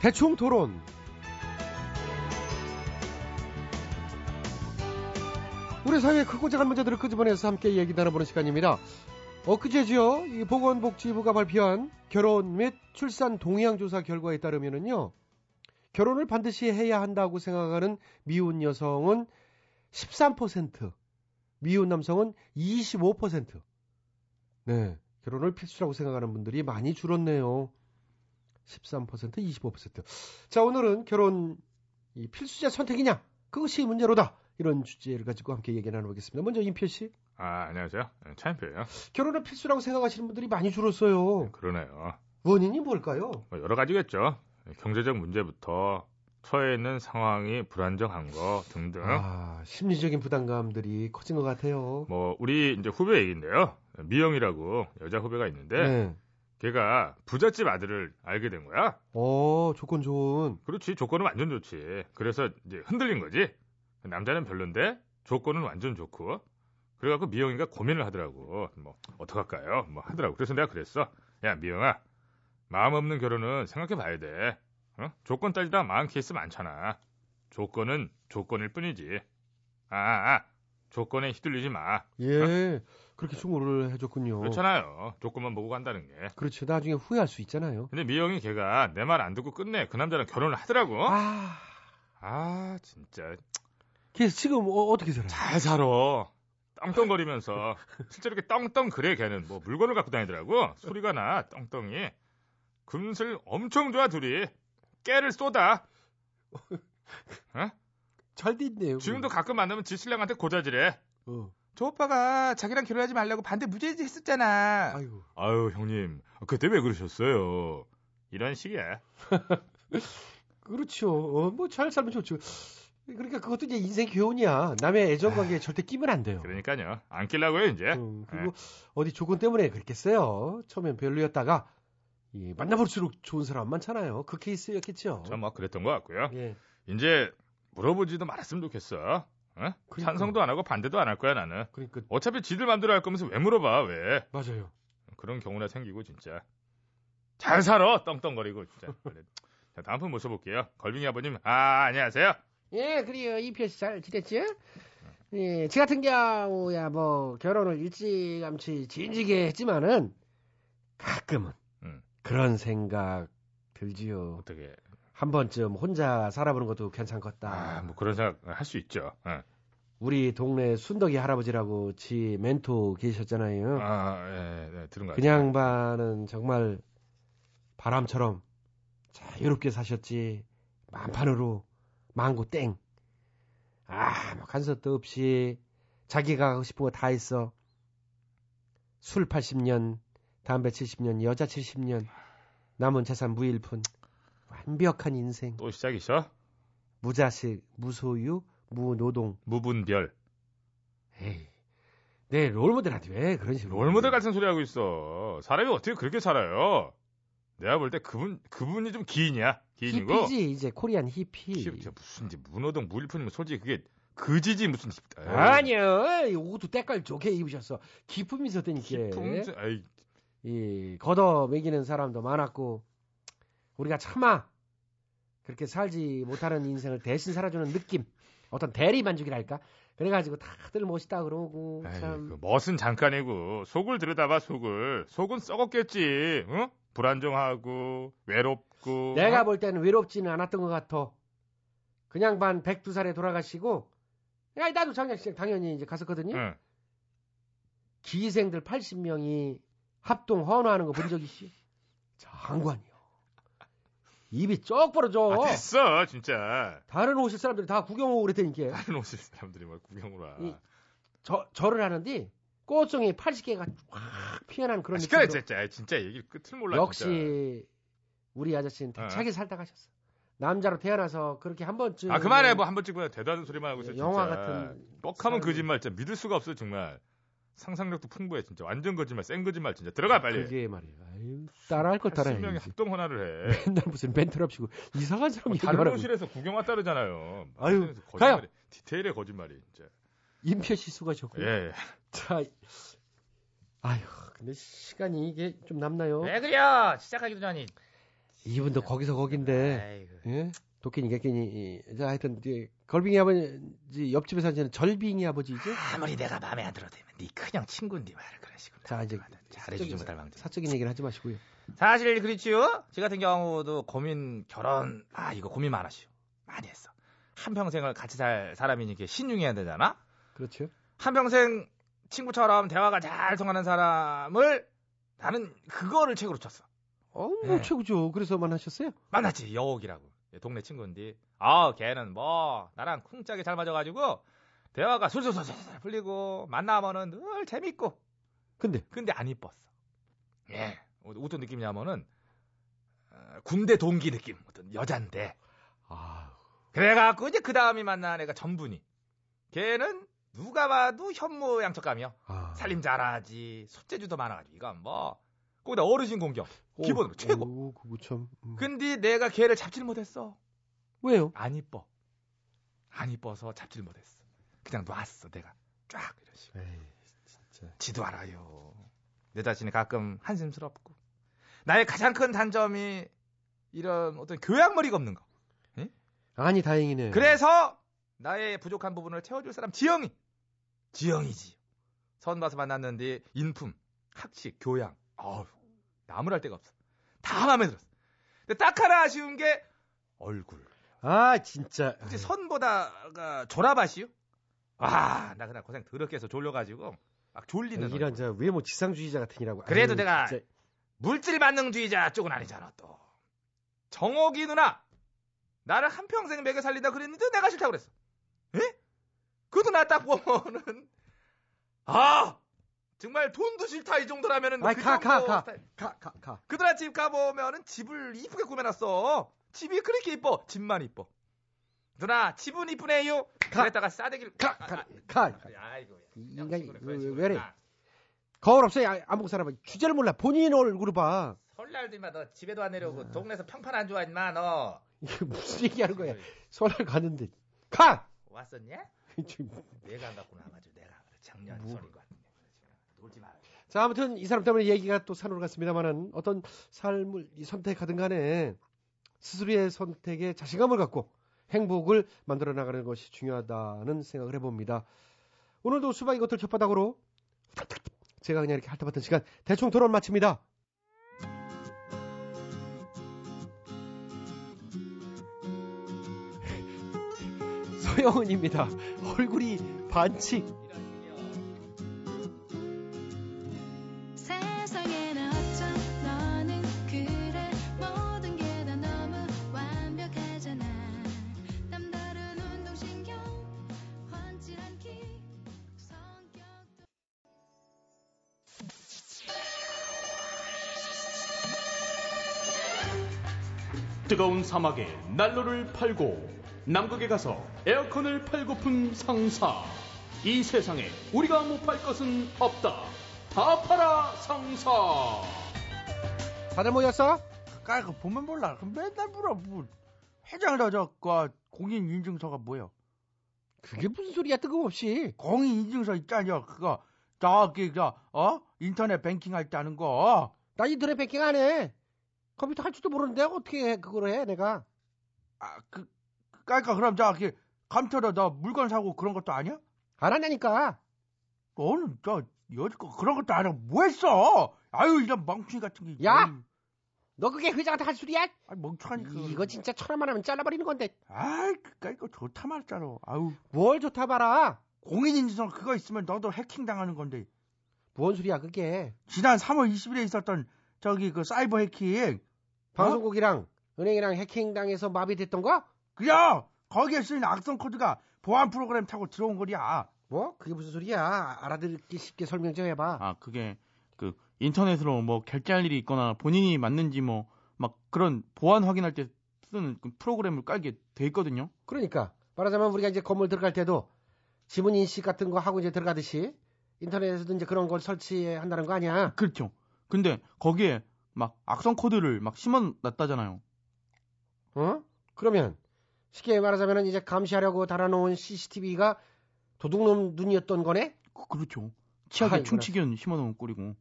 대충 토론. 우리 사회의 크고 작은 문제들을 끄집어내서 함께 얘기 나눠보는 시간입니다. 엊그제죠. 이 보건복지부가 발표한 결혼 및 출산 동향조사 결과에 따르면은요. 결혼을 반드시 해야 한다고 생각하는 미혼 여성은 13%, 미혼 남성은 25%. 네. 결혼을 필수라고 생각하는 분들이 많이 줄었네요. 13%, 25%. 자, 오늘은 결혼 이 필수자 선택이냐? 그것이 문제로다. 이런 주제를 가지고 함께 얘기 나눠보겠습니다. 먼저 임표 씨. 아, 안녕하세요. 차인표예요. 결혼을 필수라고 생각하시는 분들이 많이 줄었어요. 그러네요. 원인이 뭘까요? 뭐 여러 가지겠죠. 경제적 문제부터 처해 있는 상황이 불안정한 거 등등. 아, 심리적인 부담감들이 커진 것 같아요. 뭐 우리 이제 후배 얘기인데요. 미영이라고 여자 후배가 있는데 네. 걔가 부잣집 아들을 알게 된 거야. 어, 조건 좋은. 그렇지 조건은 완전 좋지. 그래서 이제 흔들린 거지. 남자는 별론데 조건은 완전 좋고. 그래갖고 미영이가 고민을 하더라고. 뭐 어떡할까요? 뭐 하더라고. 그래서 내가 그랬어. 야 미영아, 마음 없는 결혼은 생각해봐야 돼. 어? 조건 따지다 망한 케이스 많잖아. 조건은 조건일 뿐이지. 아, 아 조건에 휘둘리지 마. 예. 그렇게 충고를 해줬군요. 그렇잖아요. 조건만 보고 간다는 게. 그렇죠. 나중에 후회할 수 있잖아요. 근데 미영이 걔가 내 말 안 듣고 끝내 그 남자랑 결혼을 하더라고. 아, 아 진짜 걔 지금 어, 떻게 살아요? 잘 살아. 떵떵거리면서 실제로 이렇게 떵떵 그래 걔는 뭐 물건을 갖고 다니더라고. 소리가 나 떵떵이. 금슬 엄청 좋아 둘이. 깨를 쏟아. 잘 됐네요. 지금도 가끔 만나면 지 신랑한테 고자질해. 어. 저 오빠가 자기랑 결혼하지 말라고 반대 무죄지 했었잖아. 아이고. 아유 형님 그때 왜 그러셨어요? 이런 식이야. 그렇죠. 어, 뭐잘 살면 좋죠. 그러니까 그것도 이제 인생 교훈이야. 남의 애정 관계에 절대 끼면 안 돼요. 그러니까요. 안 끼려고요 이제. 음, 그리고 어디 조건 때문에 그랬겠어요. 처음엔 별로였다가 이 만나볼수록 좋은 사람 많잖아요. 그 케이스였겠죠. 전뭐 그랬던 것 같고요. 예. 이제 물어보지도 말았으면 좋겠어. 어? 그러니까. 찬성도 안 하고 반대도 안 할 거야 나는. 그러니까 어차피 지들 맘대로 할 거면서 왜 물어봐 왜? 맞아요. 그런 경우나 생기고 진짜 잘 살아 떵떵거리고 진짜. 자 다음 분 모셔볼게요. 걸빙이 아버님 아 안녕하세요. 예, 그래요. 이표 씨잘 지냈지? 예, 저 같은 경우야 뭐 결혼을 일찌감치 진지게 했지만은 가끔은 음. 그런 생각 들지요. 어떻게? 한 번쯤 혼자 살아보는 것도 괜찮겠다. 아 뭐 그런 생각 할 수 있죠. 예. 우리 동네 순덕이 할아버지라고 지 멘토 계셨잖아요. 아 예, 예, 들은 거그 양반은 정말 바람처럼 자유롭게 사셨지. 만판으로 망고 땡. 아, 뭐 간섭도 없이 자기가 하고 싶은 거 다 했어. 술 80년, 담배 70년, 여자 70년, 남은 재산 무일푼. 완벽한 인생. 또 시작이셔? 무자식, 무소유, 무노동. 무분별. 에이, 내 롤모델한테 왜 그런 식으로. 롤모델 같은 소리 하고 있어. 사람이 어떻게 그렇게 살아요? 내가 볼 때 그분 그분이 좀 기인이야. 기인이고. 히피지, 이제 코리안 히피. 히- 저 무슨 이제 문호동 무일푼이면 솔직히 그게 그지지 무슨 에이, 아니요. 옷도 때깔 좋게 입으셨어. 기품이 있었다니까. 기품 좀- 아이 이 걷어 먹이는 사람도 많았고 우리가 차마 그렇게 살지 못하는 인생을 대신 살아주는 느낌 어떤 대리 만족이랄까 그래가지고 다들 멋있다 그러고 에이, 참그 멋은 잠깐이고 속을 들여다봐 속을 속은 썩었겠지. 응? 불안정하고 외롭고. 내가 어? 볼 때는 외롭지는 않았던 것 같아 그냥 반 102살에 돌아가시고 야 나도 장례식 당연히 이제 갔었거든요 응. 기생들 80명이 합동 헌화하는 거 본 적 있어? 장관이요 입이 쩍 벌어져 아, 됐어 진짜. 다른 오실 사람들이 다 구경 오고 그랬다니까 다른 오실 사람들이 뭘 구경을 와. 이- 저, 절을 하는데 꽃송이 80개가 확 피어나는 그런 아, 시끄러 느낌으로 진짜 진짜 얘기 끝을 몰라. 역시 우리 아저씨는 어. 대차게 살다 가셨어. 남자로 태어나서 그렇게 한 번쯤 진짜. 아 그만해 뭐 한 번쯤 그냥 대단한 소리만 하고 있어. 진짜. 영화 같은 뻑하면 거짓말 진짜 믿을 수가 없어 정말. 상상력도 풍부해 진짜 완전 거짓말 센 거짓말 진짜 들어가 빨리. 그게 말이야. 아유, 따라할 걸 따라해. 10명이 합동 헌화를 해. 맨날 무슨 멘트랍시고 이상한 사람 뭐 다른 얘기하라고. 호실에서 구경 왔다 그러잖아요. 아유, 거짓말이, 가요. 디테일의 거짓말이 진짜. 임표 씨 수고하셨고. 예. 예. 자, 아휴, 근데 시간이 이게 좀 남나요? 왜 그래요? 시작하기도 전에. 이분도 거기서 거긴데, 아이고. 예? 도끼니 개끼니 자 하여튼 이제 걸빙이 아버지 옆집에 사시는 절빙이 아버지죠. 아무리 내가 마음에 안 들어도 네 큰형 친구인데 말을 식으로. 자 이제 잘해주지 사적인- 못할 망정. 사적인 얘기를 하지 마시고요. 사실 그렇지요. 저 같은 경우도 고민 결혼 아 이거 고민 많았슈. 많이 했어. 한 평생을 같이 살 사람이니까 신중해야 되잖아. 그렇죠. 한 평생 친구처럼 대화가 잘 통하는 사람을 나는 그거를 책으로 쳤어. 어, 뭐 네. 최고죠. 그래서 만나셨어요? 만났지. 여옥이라고. 동네 친구인데. 아 걔는 뭐 나랑 쿵짝이 잘 맞아가지고 대화가 술술술술 풀리고 만나면은 늘 재밌고. 근데? 근데 안 이뻤어. 예. 어떤 느낌이냐면은 어, 군대 동기 느낌. 어떤 여잔데. 아, 그래갖고 이제 그 다음에 만난 애가 전분이. 걔는 누가 봐도 현모양처감이요 아. 살림 잘하지 손재주도 많아가지고 이건 뭐 거기다 어르신 공격 기본 오, 최고 오, 그거 참. 음. 근데 내가 걔를 잡질 못했어 왜요? 안 이뻐. 안 이뻐서 잡질 못했어. 그냥 놨어, 내가. 쫙, 이런 식으로. 에이, 진짜. 지도 알아요. 내 자신이 가끔 한심스럽고. 나의 가장 큰 단점이 이런 어떤 교양머리가 없는 거. 아니 다행이네. 그래서 나의 부족한 부분을 채워줄 사람 지영이. 지영이지. 선 봐서 만났는데 인품, 학식, 교양. 어우, 나무랄 데가 없어. 다 마음에 들었어. 근데 딱 하나 아쉬운 게 얼굴. 아 진짜. 혹시 선보다가 졸아밭이요? 아, 나 그날 고생 더럽게 해서 졸려가지고 막 졸리는. 이런 저 외모 지상주의자 같으니라고. 그래도 아유, 내가 진짜. 물질 만능주의자 쪽은 아니잖아 또. 정옥이 누나 나를 한 평생 먹여 살린다 그랬는데 내가 싫다고 그랬어. 에? 그것도 나딱 보면은 아 정말 돈도 싫다 이 정도라면은 아이, 그 가, 가, 정도 가. 가, 가, 가. 그 누나 집 가보면은 집을 이쁘게 꾸며놨어. 집이 그렇게 이뻐. 집만 이뻐. 누나 집은 이쁘네요. 가. 그랬다가 싸대기를 가, 아, 가, 아, 가. 아이고. 이 그냥 인간이 식으로 왜, 그런 왜, 식으로. 왜래? 아, 거울 없어요. 아, 안 보고 살아봐. 주제를 몰라. 본인 얼굴을 봐. 설날도 임마 너 집에도 안 내려오고 동네에서 평판 안 좋아 임마 너. 이게 무슨 얘기하는 거야? 설날 갔는데. 가! 왔었냐? 내가 안 갖고 나가지고 내가 작년 뭐. 설인 것 같은데. 놀지 마. 자, 아무튼 이 사람 때문에 얘기가 또 산으로 갔습니다만은 어떤 삶을 이 선택하든 간에 스스로의 선택에 자신감을 갖고 행복을 만들어 나가는 것이 중요하다는 생각을 해봅니다. 오늘도 수박 이것들 혓바닥으로 제가 그냥 이렇게 핥아봤던 시간 대충 토론 마칩니다. 운동신경 훤칠한 키 성격도. 뜨거운 사막에 난로를 팔고 남극에 가서 에어컨을 팔고픈 상사. 이 세상에 우리가 못 팔 것은 없다. 다 팔아 상사. 다들 모였어? 까이 그 보면 몰라. 그 맨날 물어 뭐 회장을 저그 공인 인증서가 뭐야? 그게 무슨 소리야 뜬금없이. 공인 인증서 있잖여 그거 저기 저어 인터넷 뱅킹 할 때 하는 거. 나 인터넷 뱅킹 안 해. 컴퓨터 할 줄도 모르는데 어떻게 해, 그걸 해 내가. 아그 그러니까 그럼 저기 컴퓨터로 너 물건 사고 그런 것도 아니야? 안 하냐니까. 너는 저 여지껏 그런 것도 안 하고 뭐 했어? 아유 이런 멍충이 같은 게. 야! 어이, 너 그게 회장한테 할 소리야? 아 멍청하니까. 이거 진짜 천하만 하면 잘라버리는 건데. 아이 그니까 이거 좋다 말잖아. 아유 뭘 좋다 봐라. 공인 인증서 그거 있으면 너도 해킹 당하는 건데. 뭔 소리야 그게. 지난 3월 20일에 있었던 저기 그 사이버 해킹. 방송국이랑 은행이랑 해킹 당해서 마비됐던 거? 그래 거기에 쓰인 악성 코드가 보안 프로그램 타고 들어온 거야. 뭐? 그게 무슨 소리야? 알아듣기 쉽게 설명 좀 해봐. 아, 그게 그 인터넷으로 뭐 결제할 일이 있거나 본인이 맞는지 뭐 막 그런 보안 확인할 때 쓰는 그 프로그램을 깔게 돼 있거든요. 그러니까 말하자면 우리가 이제 건물 들어갈 때도 지문 인식 같은 거 하고 이제 들어가듯이 인터넷에서도 이제 그런 걸 설치한다는 거 아니야? 그렇죠. 근데 거기에 막 악성 코드를 막 심어 놨다잖아요. 어? 그러면 쉽게 말하자면 이제 감시하려고 달아놓은 CCTV가 도둑놈 눈이었던 거네? 그, 그렇죠. 다 아니구나. 충치견 심어 놓은 꼴이고.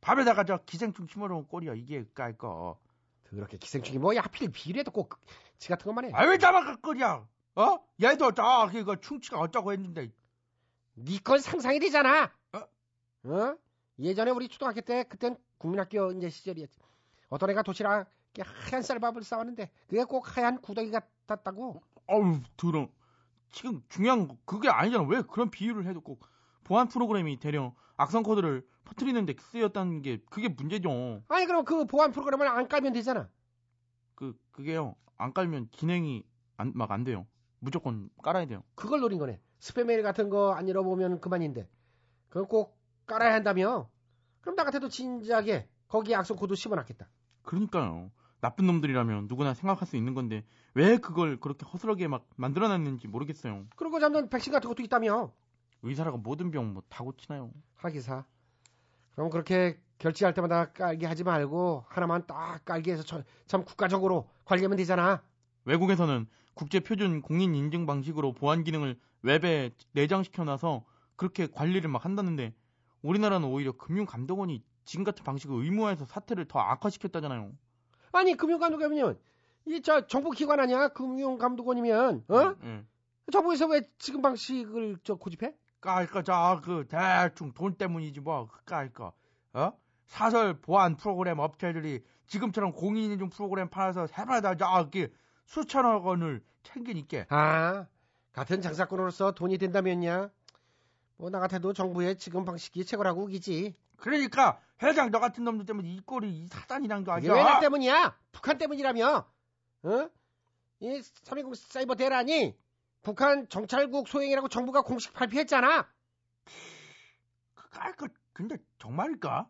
밥에다가 저 기생충 심어놓은 꼴이야 이게 깔 거. 그렇게 기생충이 뭐야 하필 비례도 꼭 지 같은 것만 해. 아왜 잡아갈 거냐? 어? 얘도 저 이거 충치가 어쩌고 했는데 니건 상상이 되잖아. 어? 예전에 우리 초등학교 때 그땐 국민학교 이제 시절이었지. 어떤 애가 도시락에 하얀 쌀밥을 싸왔는데 그게 꼭 하얀 구더기 같 았다고. 어우 들어. 지금 중요한 거 그게 아니잖아. 왜 그런 비유를 해도 꼭 보안 프로그램이 대량 악성 코드를 퍼뜨리는데 쓰였다는 게 그게 문제죠. 아니 그럼 그 보안 프로그램을 안 깔면 되잖아. 그 그게요. 안 깔면 기능이 안, 막 안 돼요. 무조건 깔아야 돼요. 그걸 노린 거네. 스팸 메일 같은 거 안 열어보면 그만인데. 그건 꼭 깔아야 한다며. 그럼 나 같아도 진지하게 거기에 악성 코드 씹어놨겠다. 그러니까요. 나쁜 놈들이라면 누구나 생각할 수 있는 건데 왜 그걸 그렇게 허술하게 막 만들어놨는지 모르겠어요. 그리고 잡는 백신 같은 것도 있다며. 의사라고 모든 병 뭐 다 고치나요? 하기사. 그럼 그렇게 결제할 때마다 깔게 하지 말고 하나만 딱 깔게 해서 저- 참 국가적으로 관리하면 되잖아. 외국에서는 국제 표준 공인 인증 방식으로 보안 기능을 웹에 내장시켜 놔서 그렇게 관리를 막 한다는데 우리나라는 오히려 금융감독원이 지금 같은 방식을 의무화해서 사태를 더 악화시켰다잖아요. 아니 금융감독원이면 이 저 정부기관 아니야? 금융감독원이면 어? 예. 정부에서 왜 지금 방식을 저 고집해? 까일까 저그 대충 돈 때문이지 뭐 까일까 어 사설 보안 프로그램 업체들이 지금처럼 공인인증 프로그램 팔아서 해마다 저기 수천억 원을 챙기니까 아 같은 장사꾼으로서 돈이 된다면야 뭐 나 같아도 정부의 지금 방식이 최고라고 우기지. 그러니까 회장 너 같은 놈들 때문에 이 꼴이 이 사단이랑도 아니야 왜나 때문이야? 북한 때문이라며? 어? 이 3.20 사이버 대란이 북한 정찰국 소행이라고 정부가 공식 발표했잖아. 깔거 근데 정말일까?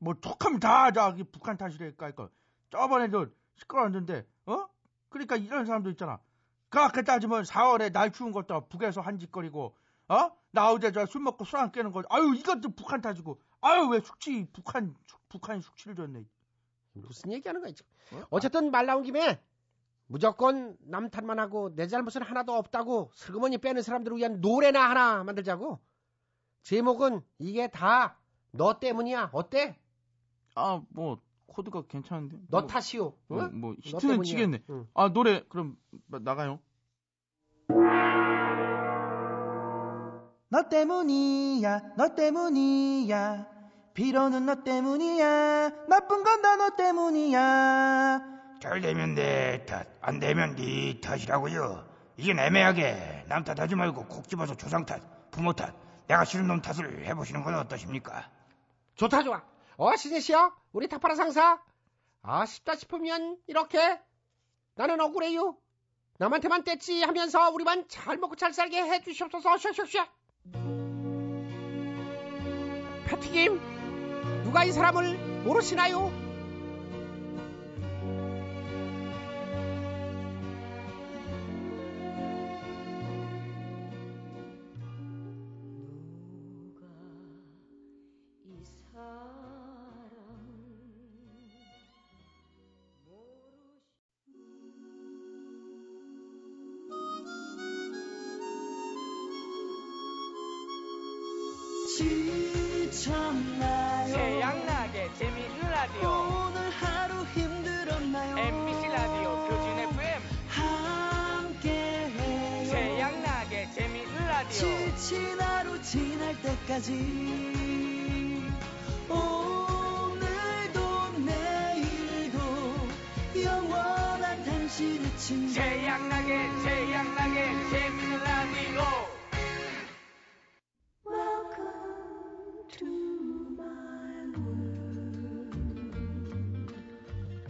뭐 툭하면 다 저기 북한 탓이래 깔거 저번에도 시끄러웠는데 어? 그러니까 이런 사람도 있잖아 그렇게 따지면 4월에 날 추운 것도 북에서 한 짓거리고 어? 나 어제 저 술 먹고 술 안 깨는 거 아유 이것도 북한 탓이고 아유 왜 숙취 북한 숙- 북한이 숙취를 줬네 무슨 얘기하는 거야 지금? 어쨌든 말 나온 김에 무조건 남 탓만 하고 내 잘못은 하나도 없다고 슬그머니 빼는 사람들을 위한 노래나 하나 만들자고. 제목은 이게 다 너 때문이야. 어때? 아 뭐 코드가 괜찮은데 너 뭐, 탓이오. 어, 응? 뭐너 히트는. 치겠네 응. 아 노래 그럼 나- 나가요 너 때문이야, 너 때문이야. 비로는 너 때문이야. 나쁜 건 다 너 때문이야. 잘 되면 내 탓, 안 되면 네 탓이라고요. 이게 애매하게 남 탓하지 말고 콕 집어서 조상 탓, 부모 탓, 내가 싫은 놈 탓을 해보시는 건 어떠십니까? 좋다 좋아. 어 신혜 씨야. 우리 타파라 상사. 아 쉽다 싶으면 이렇게 나는 억울해요. 남한테만 뗐지 하면서 우리만 잘 먹고 잘 살게 해주시옵소서. 슉슉슉. 패튀김 누가 이 사람을 모르시나요?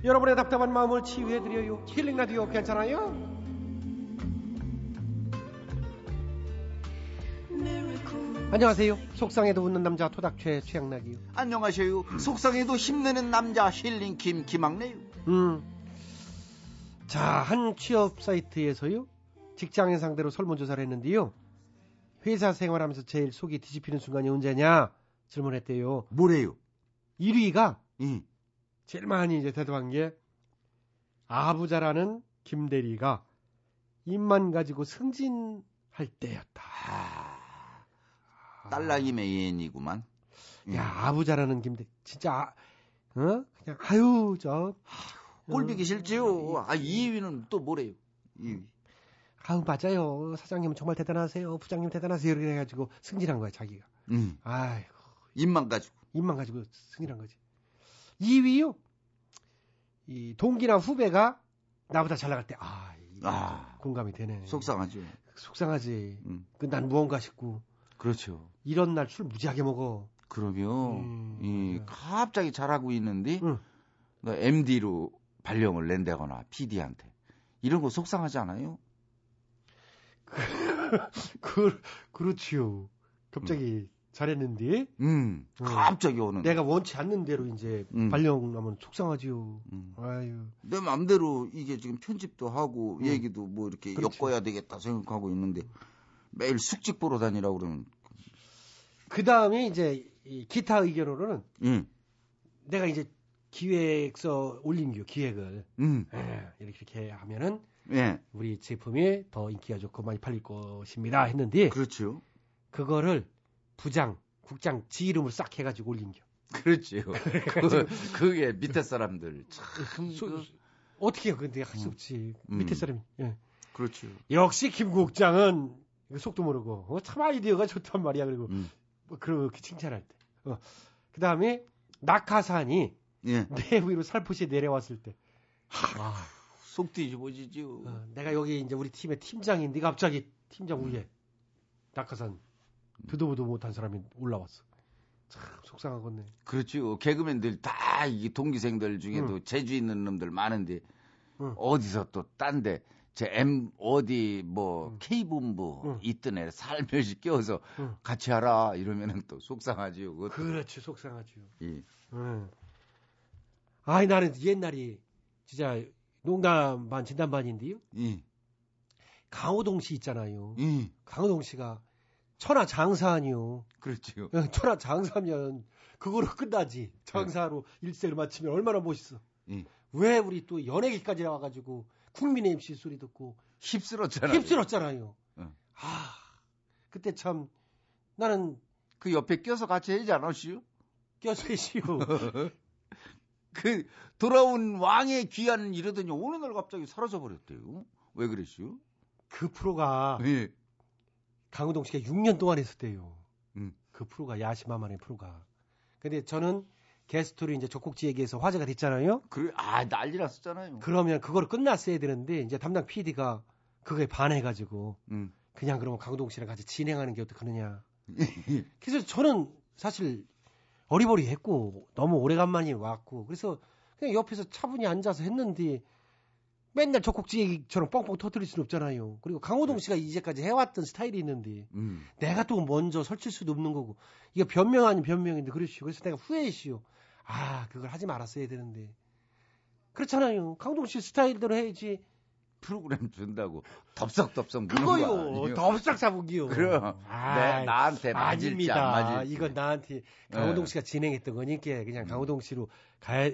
여러분의 답답한 마음을 치유해드려요. 힐링 라디오 괜찮아요? 안녕하세요. 속상해도 웃는 남자 토닥최 최양락이요. 안녕하세요. 속상해도 힘내는 남자 힐링킴 김학래요. 음. 자, 한 취업 사이트에서요. 직장인 상대로 설문조사를 했는데요. 회사 생활하면서 제일 속이 뒤집히는 순간이 언제냐? 질문했대요. 뭐래요? 1위가 제일 많이 이제 대답한 게 아부자라는 김대리가 입만 가지고 승진할 때였다. 딸랑이의 애인이구만. 야, 아부자라는 김대 진짜 아, 어? 그냥 아유, 저 꼴비기 싫지요. 아 2위는 또 뭐래요? 2위. 아우 맞아요. 사장님 정말 대단하세요. 부장님 대단하세요. 이렇게 해가지고 승진한 거야 자기가. 음. 아이고 입만 가지고. 입만 가지고 승진한 거지. 2위요. 이 동기나 후배가 나보다 잘 나갈 때 아, 아. 공감이 되네. 속상하죠. 속상하지. 음. 그난 무언가 싶고 그렇죠. 이런 날 술 무지하게 먹어. 그러면 음, 이 갑자기 잘하고 있는데 응. 너 MD로 발령을 낸다거나 PD한테 이런 거 속상하지 않아요? 그 그렇지요. 갑자기 잘했는데 음. 음. 갑자기 오는. 내가 원치 않는 대로 이제 음. 발령하면 속상하지요. 음. 아유. 내 맘대로 이게 지금 편집도 하고 음. 얘기도 뭐 이렇게 그렇지. 엮어야 되겠다 생각하고 있는데 매일 숙직 보러 다니라고 그러면 그 다음에 이제 이 기타 의견으로는 음. 내가 이제 기획서 올린 겨 기획을 음. 예, 이렇게 이렇게 하면은 예. 우리 제품이 더 인기가 좋고 많이 팔릴 것입니다 했는데 그렇죠. 그거를 부장, 국장 지 이름을 싹 해가지고 올린 겨. 그렇죠. 그, 그게 밑에 사람들 참 소- 그, 어떻게? 근데 할 수 없지. 음. 밑에 사람이. 예. 그렇죠. 역시 김 국장은 이거 속도 모르고 어, 참 아이디어가 좋단 말이야. 그리고 음. 뭐 그렇게 칭찬할 때. 어. 그 다음에 낙하산이 예. 내 위로 살포시 내려왔을 때. 아, 속 뒤집어지죠. 어, 내가 여기 이제 우리 팀의 팀장인데 갑자기 팀장 위에 낙하산 듣도 보도 못한 사람이 올라왔어. 참 속상하겠네. 그렇죠. 개그맨들 다 이게 동기생들 중에도 재주 있는 놈들 많은데 응. 어디서 또 딴데 제 M 어디 뭐 응. K본부 응. 있던 애 살며시 끼워서 응. 같이 하라 이러면은 또 속상하지요. 그것도. 그렇지 속상하죠. 예. 응. 아이 나는 옛날이 진짜 농담 반 진담 반인데요. 예. 강호동 씨 있잖아요. 예. 강호동 씨가 천하 장사 아니요. 그렇죠. 천하 장사면 그거로 끝나지. 장사로 일생을 마치면 얼마나 멋있어. 예. 왜 우리 또 연예계까지 나와가지고 국민의 MC 소리 듣고 휩쓸었잖아요. 휩쓸었잖아요. 응. 아 그때 참 나는 그 옆에 껴서 같이 해지 않았시요? 껴서 해시오. 그 돌아온 왕의 귀환 이러더니 어느 날 갑자기 사라져 버렸대요. 왜 그랬시요? 그 프로가 예. 강호동 씨가 6년 동안 했었대요. 음. 그 프로가 야심만만의 프로가. 근데 저는 게스트로 이제 족국지 얘기해서 화제가 됐잖아요. 그래 아 난리 났었잖아요. 그러면 그거를 끝났어야 되는데 이제 담당 PD가 그거에 반해가지고 음. 그냥 그러면 강호동 씨랑 같이 진행하는 게 어떡하느냐. 그래서 저는 사실 어리버리 했고 너무 오래간만에 왔고 그래서 그냥 옆에서 차분히 앉아서 했는데 맨날 족국지 얘기처럼 뻥뻥 터뜨릴 수는 없잖아요. 그리고 강호동 씨가 이제까지 해왔던 스타일이 있는데 음. 내가 또 먼저 설칠 수도 없는 거고 이게 변명 아닌 변명인데 그러시오. 그래서 내가 후회했시오. 아 그걸 하지 말았어야 되는데 그렇잖아요. 강호동 씨 스타일대로 해야지. 프로그램 준다고 덥석덥석 무는 거 그거요. 아니에요? 덥석 사북이요. 그럼 아이, 내, 나한테 맞을지 아닙니다. 안 맞을지. 이건 나한테 강호동 예. 씨가 진행했던 거니까 그냥 음. 강호동 씨로 가야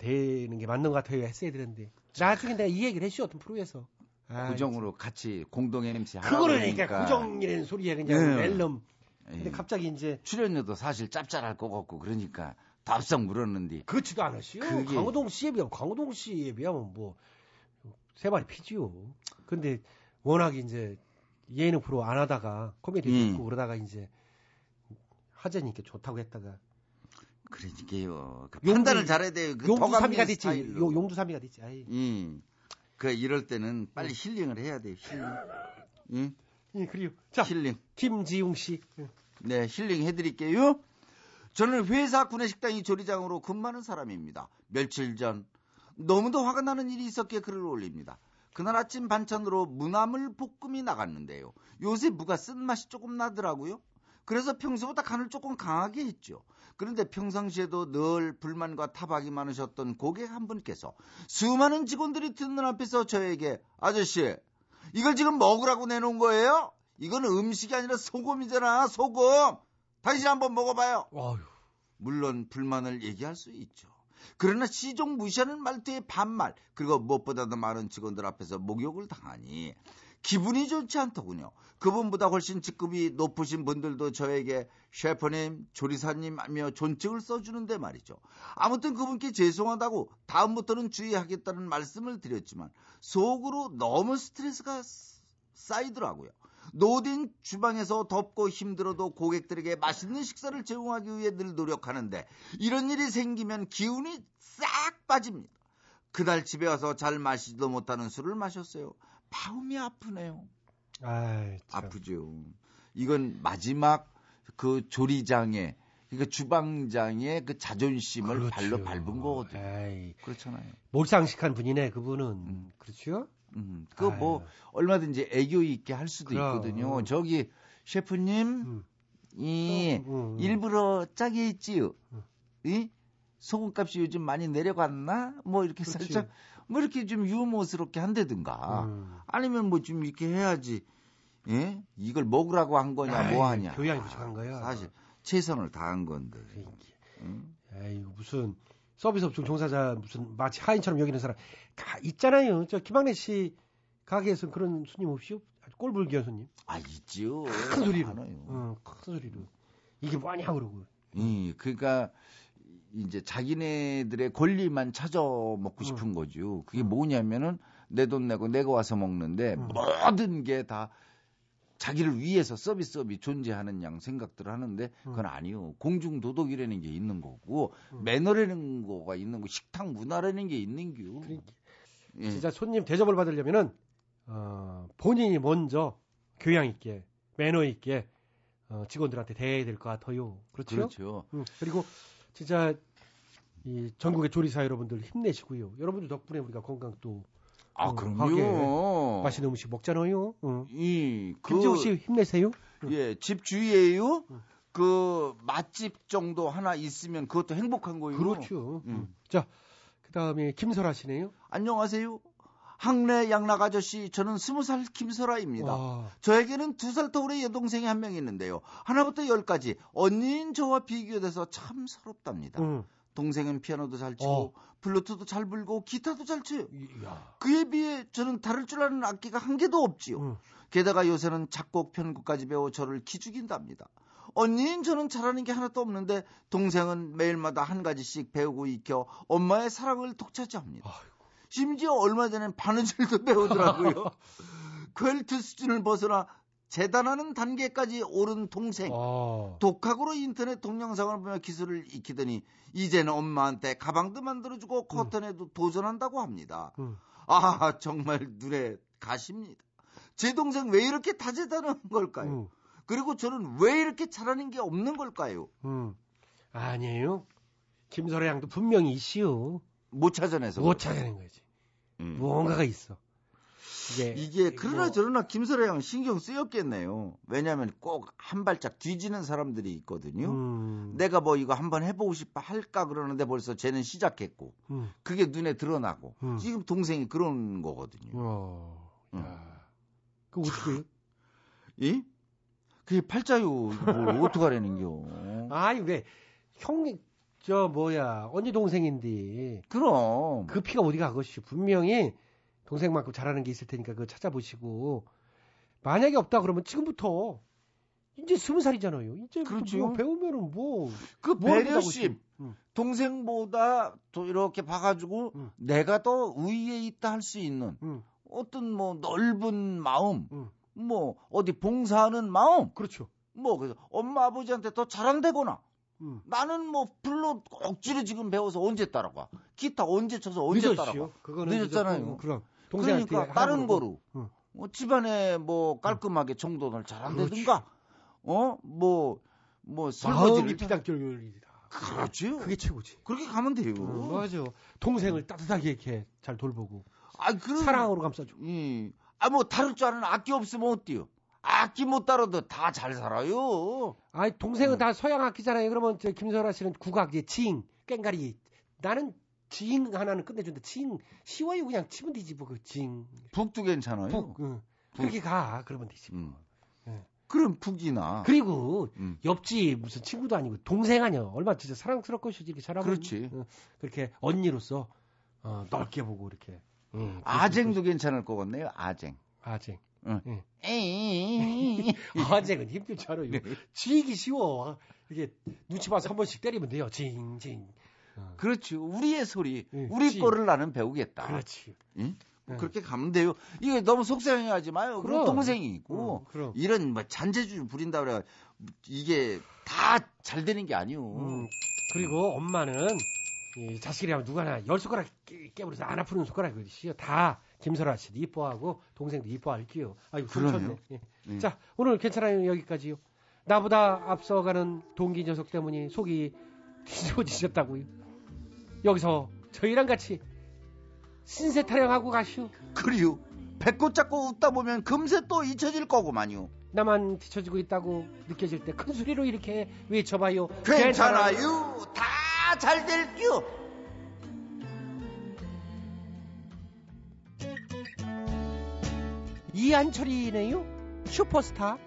되는 게 맞는 것 같아요. 했어야 되는데 나중에 내가 이 얘기를 했죠. 어떤 프로에서. 아이, 고정으로 같이 공동 MC 하라고 그거를 그러니까. 고정이라는 소리야 그냥 예. 멜름. 근데 예. 갑자기 이제 출연료도 사실 짭짤할 것 같고 그러니까 덥석 물었는데 그렇지도 않으시요. 그게- 강호동 씨에 비하면 강호동 씨에 비하면 뭐세 마리 피지요. 근데 워낙 이제 예능 프로 안 하다가 코미디 음. 듣고 그러다가 이제 하재니까 좋다고 했다가 그러니까요. 그 용두- 판단을 잘해야 돼요. 그 용두 더감민 삼이가 됐지. 요- 용두 삼이가 됐지. 아이. 음. 그 이럴 때는 빨리 힐링을 해야 돼요. 힐링. 응? 예, 그래요. 자, 힐링. 김지웅 씨. 네, 힐링 해드릴게요. 저는 회사 구내식당이 조리장으로 근무하는 사람입니다. 며칠 전 너무도 화가 나는 일이 있었기에 글을 올립니다. 그날 아침 반찬으로 무나물 볶음이 나갔는데요. 요새 무가 쓴맛이 조금 나더라고요. 그래서 평소보다 간을 조금 강하게 했죠. 그런데 평상시에도 늘 불만과 타박이 많으셨던 고객 한 분께서 수많은 직원들이 듣는 앞에서 저에게 아저씨 이걸 지금 먹으라고 내놓은 거예요? 이건 음식이 아니라 소금이잖아 소금 당신 한번 먹어봐요 아유. 물론 불만을 얘기할 수 있죠 그러나 시종 무시하는 말투의 반말 그리고 무엇보다도 많은 직원들 앞에서 목욕을 당하니 기분이 좋지 않더군요. 그분보다 훨씬 직급이 높으신 분들도 저에게 셰프님, 조리사님 하며 존칭을 써주는데 말이죠. 아무튼 그분께 죄송하다고 다음부터는 주의하겠다는 말씀을 드렸지만 속으로 너무 스트레스가 쌓이더라고요. 노딘 주방에서 덥고 힘들어도 고객들에게 맛있는 식사를 제공하기 위해 늘 노력하는데 이런 일이 생기면 기운이 싹 빠집니다. 그날 집에 와서 잘 마시지도 못하는 술을 마셨어요. 마음이 아프네요. 아이, 참. 아프죠. 이건 마지막 그 조리장의 그러니까 주방장의 그 자존심을 그렇죠. 발로 밟은 거거든요. 에이, 그렇잖아요. 몰상식한 분이네 그분은. 그렇죠? 음, 그뭐 얼마든지 애교 있게 할 수도 그럼. 있거든요. 저기 셰프님 이 일부러 짜게 했지요. 이 소금값이 요즘 많이 내려갔나? 뭐 이렇게 그렇지. 살짝 뭐 이렇게 좀 유머스럽게 한다든가 음. 아니면 뭐 좀 이렇게 해야지. 예? 이걸 먹으라고 한 거냐 뭐 하냐. 교양이 부족한 거야. 사실 최선을 다한 건데. 응? 에이 무슨 서비스 업종 종사자 무슨 마치 하인처럼 여기는 사람 가, 있잖아요. 저 김학래 씨 가게에서 그런 손님 없이요? 아주 꼴불기한 손님. 아 있지요. 큰 소리로. 어, 큰 소리로. 이게 뭐냐 그러고. 음, 그러니까 이제 자기네들의 권리만 찾아 먹고 싶은 거죠. 그게 뭐냐면은 내 돈 내고 내가 와서 먹는데 모든 게 다 자기를 위해서 서비스업이 존재하는 양 생각들을 하는데 그건 아니요. 공중 도덕이라는 게 있는 거고 매너라는 거가 있는 거, 식탁 문화라는 게 있는 겨. 예. 진짜 손님 대접을 받으려면은 어, 본인이 먼저 교양 있게 매너 있게 어, 직원들한테 대해야 될 것 같아요. 그렇죠? 그렇죠. 음, 그리고 진짜 이 전국의 조리사 여러분들 힘내시고요. 여러분들 덕분에 우리가 건강 또 아, 어, 그럼요. 맛있는 음식 먹잖아요. 어. 이 김지호 씨 힘내세요. 예, 집 주위에요. 그 맛집 정도 하나 있으면 그것도 행복한 거예요. 그렇죠. 음. 자, 그다음에 김설아 씨네요. 안녕하세요. 항내 양락 아저씨, 저는 스무 살 김설아입니다. 와. 저에게는 두 살 터울의 여동생이 한 명 있는데요. 하나부터 열까지 언니인 저와 비교돼서 참 서럽답니다. 음. 동생은 피아노도 잘 치고 어. 플루트도 잘 불고 기타도 잘 쳐요. 야. 그에 비해 저는 다룰 줄 아는 악기가 한 개도 없지요. 음. 게다가 요새는 작곡 편곡까지 배워 저를 기죽인답니다. 언니인 저는 잘하는 게 하나도 없는데 동생은 매일마다 한 가지씩 배우고 익혀 엄마의 사랑을 독차지합니다. 심지어 얼마 전엔 바느질도 배우더라고요. 퀼트 수준을 벗어나 재단하는 단계까지 오른 동생. 아. 독학으로 인터넷 동영상을 보며 기술을 익히더니 이제는 엄마한테 가방도 만들어주고 커튼에도 도전한다고 합니다. 음. 아 정말 눈에 가십니다. 제 동생 왜 이렇게 다재다능한 걸까요? 그리고 저는 왜 이렇게 잘하는 게 없는 걸까요? 음. 아니에요. 김설아 양도 분명히 있시오. 못 찾아내서. 못 찾아낸 거지. 음. 무언가가 있어. 이게 이게 그러나 뭐- 저러나 김설아 양 신경 쓰였겠네요. 왜냐하면 꼭 한 발짝 뒤지는 사람들이 있거든요. 음. 내가 뭐 이거 한번 해보고 싶어 할까 그러는데 벌써 쟤는 시작했고 음. 그게 눈에 드러나고 음. 지금 동생이 그런 거거든요. 어. 음. 그 어떻게? 이? 그게 팔자요. 뭘 어떡하라는겨. 아니 왜 형이 저 뭐야 언니 동생인데 그럼. 그 피가 어디 가겠슈 분명히 동생만큼 잘하는 게 있을 테니까 그거 찾아보시고. 만약에 없다 그러면 지금부터 이제 스무 살이잖아요. 이제 그렇죠. 뭐 배우면은 뭐그뭐 한다고 배려심. 동생보다 또 이렇게 봐가지고 내가 더 우위에 있다 할 수 있는 음. 어떤 뭐 넓은 마음 뭐 어디 봉사하는 마음. 그렇죠. 뭐 그래서 엄마 아버지한테 더 잘한다거나 음. 나는 뭐 불로 억지로 지금 배워서 언제 따라가? 기타 언제 쳐서 언제 늦었지요. 따라가? 그거는 늦었잖아요. 그럼 그러니까 다른 거로. 응. 어, 집안에 뭐 깔끔하게 정돈을 잘한다든가 어뭐뭐 뭐 설거지를 피단결이다. 그렇죠 그게 최고지. 그렇게 가면 돼요. 음, 맞아. 동생을 따뜻하게 이렇게 잘 돌보고 아, 그럼 사랑으로 감싸줘 예. 아뭐 다룰 줄 아는 악기 없으면 어때요 악기 못 다뤄도 다 잘 살아요 아니 동생은 다 서양 악기잖아요. 그러면 저 김설아 씨는 국악이 칭, 깽가리. 나는 징 하나는 끝내준다. 칭 쉬워요. 그냥 치면 되지 뭐그 징. 북도 괜찮아요 북. 응. 그렇게 가. 그러면 되지. 뭐. 음. 그럼 북이나 그리고 음. 옆집 무슨 친구도 아니고 동생 아니야. 얼마 나 진짜 사랑스럽 것이지 이렇게 잘하면. 그렇지. 응. 그렇게 언니로서 어, 넓게 보고 이렇게. 응. 아쟁도 괜찮을 것 같네요 아쟁 아쟁. 응. 예. 에이. 언쟁은 힘들잖아요. 지기 쉬워. 이게 눈치 봐서 한 번씩 때리면 돼요. 징징. 그렇죠. 우리의 소리, 예, 우리 지. 거를 나는 배우겠다. 그렇지. 응? 뭐 예. 그렇게 가면 돼요. 이게 너무 속상해하지 마요. 그럼. 동생이 있고 어, 그럼. 이런 뭐 잔재주 부린다 그래 이게 다 잘 되는 게 아니오. 음, 그리고 엄마는 이 자식이라면 누가나 열 손가락 깨- 깨버려서 안 아프는 손가락이시요. 다 김설아 씨도 이뻐하고 동생도 이뻐할게요. 아이고 그러네요. 예. 네. 자 오늘 괜찮아요 여기까지요. 나보다 앞서가는 동기 녀석 때문에 속이 뒤집어지셨다고요. 여기서 저희랑 같이 신세 타령하고 가시오. 그리요. 배꼽 잡고 웃다 보면 금세 또 잊혀질 거구만요. 나만 뒤처지고 있다고 느껴질 때 큰 소리로 이렇게 외쳐봐요. 괜찮아요. 다잘 될게요. 이한철이네요. 슈퍼스타.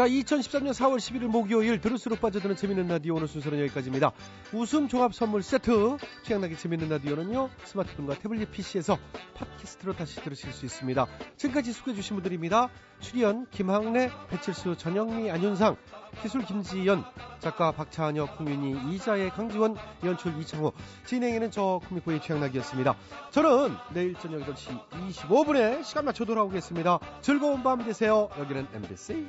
자, 2013년 4월 11일 목요일 들을수록 빠져드는 재밌는 라디오 오늘 순서는 여기까지입니다. 웃음 종합 선물 세트, 취향나게 재밌는 라디오는요, 스마트폰과 태블릿 PC에서 팟캐스트로 다시 들으실 수 있습니다. 지금까지 소개해 주신 분들입니다. 출연 김학래, 배칠수, 전영미, 안윤상, 기술 김지연, 작가 박찬혁, 홍윤희, 이자의 강지원, 연출 이창호, 진행에는 저 코미코의 취향나기였습니다. 저는 내일 저녁 8시 25분에 시간 맞춰 돌아오겠습니다. 즐거운 밤 되세요. 여기는 MBC.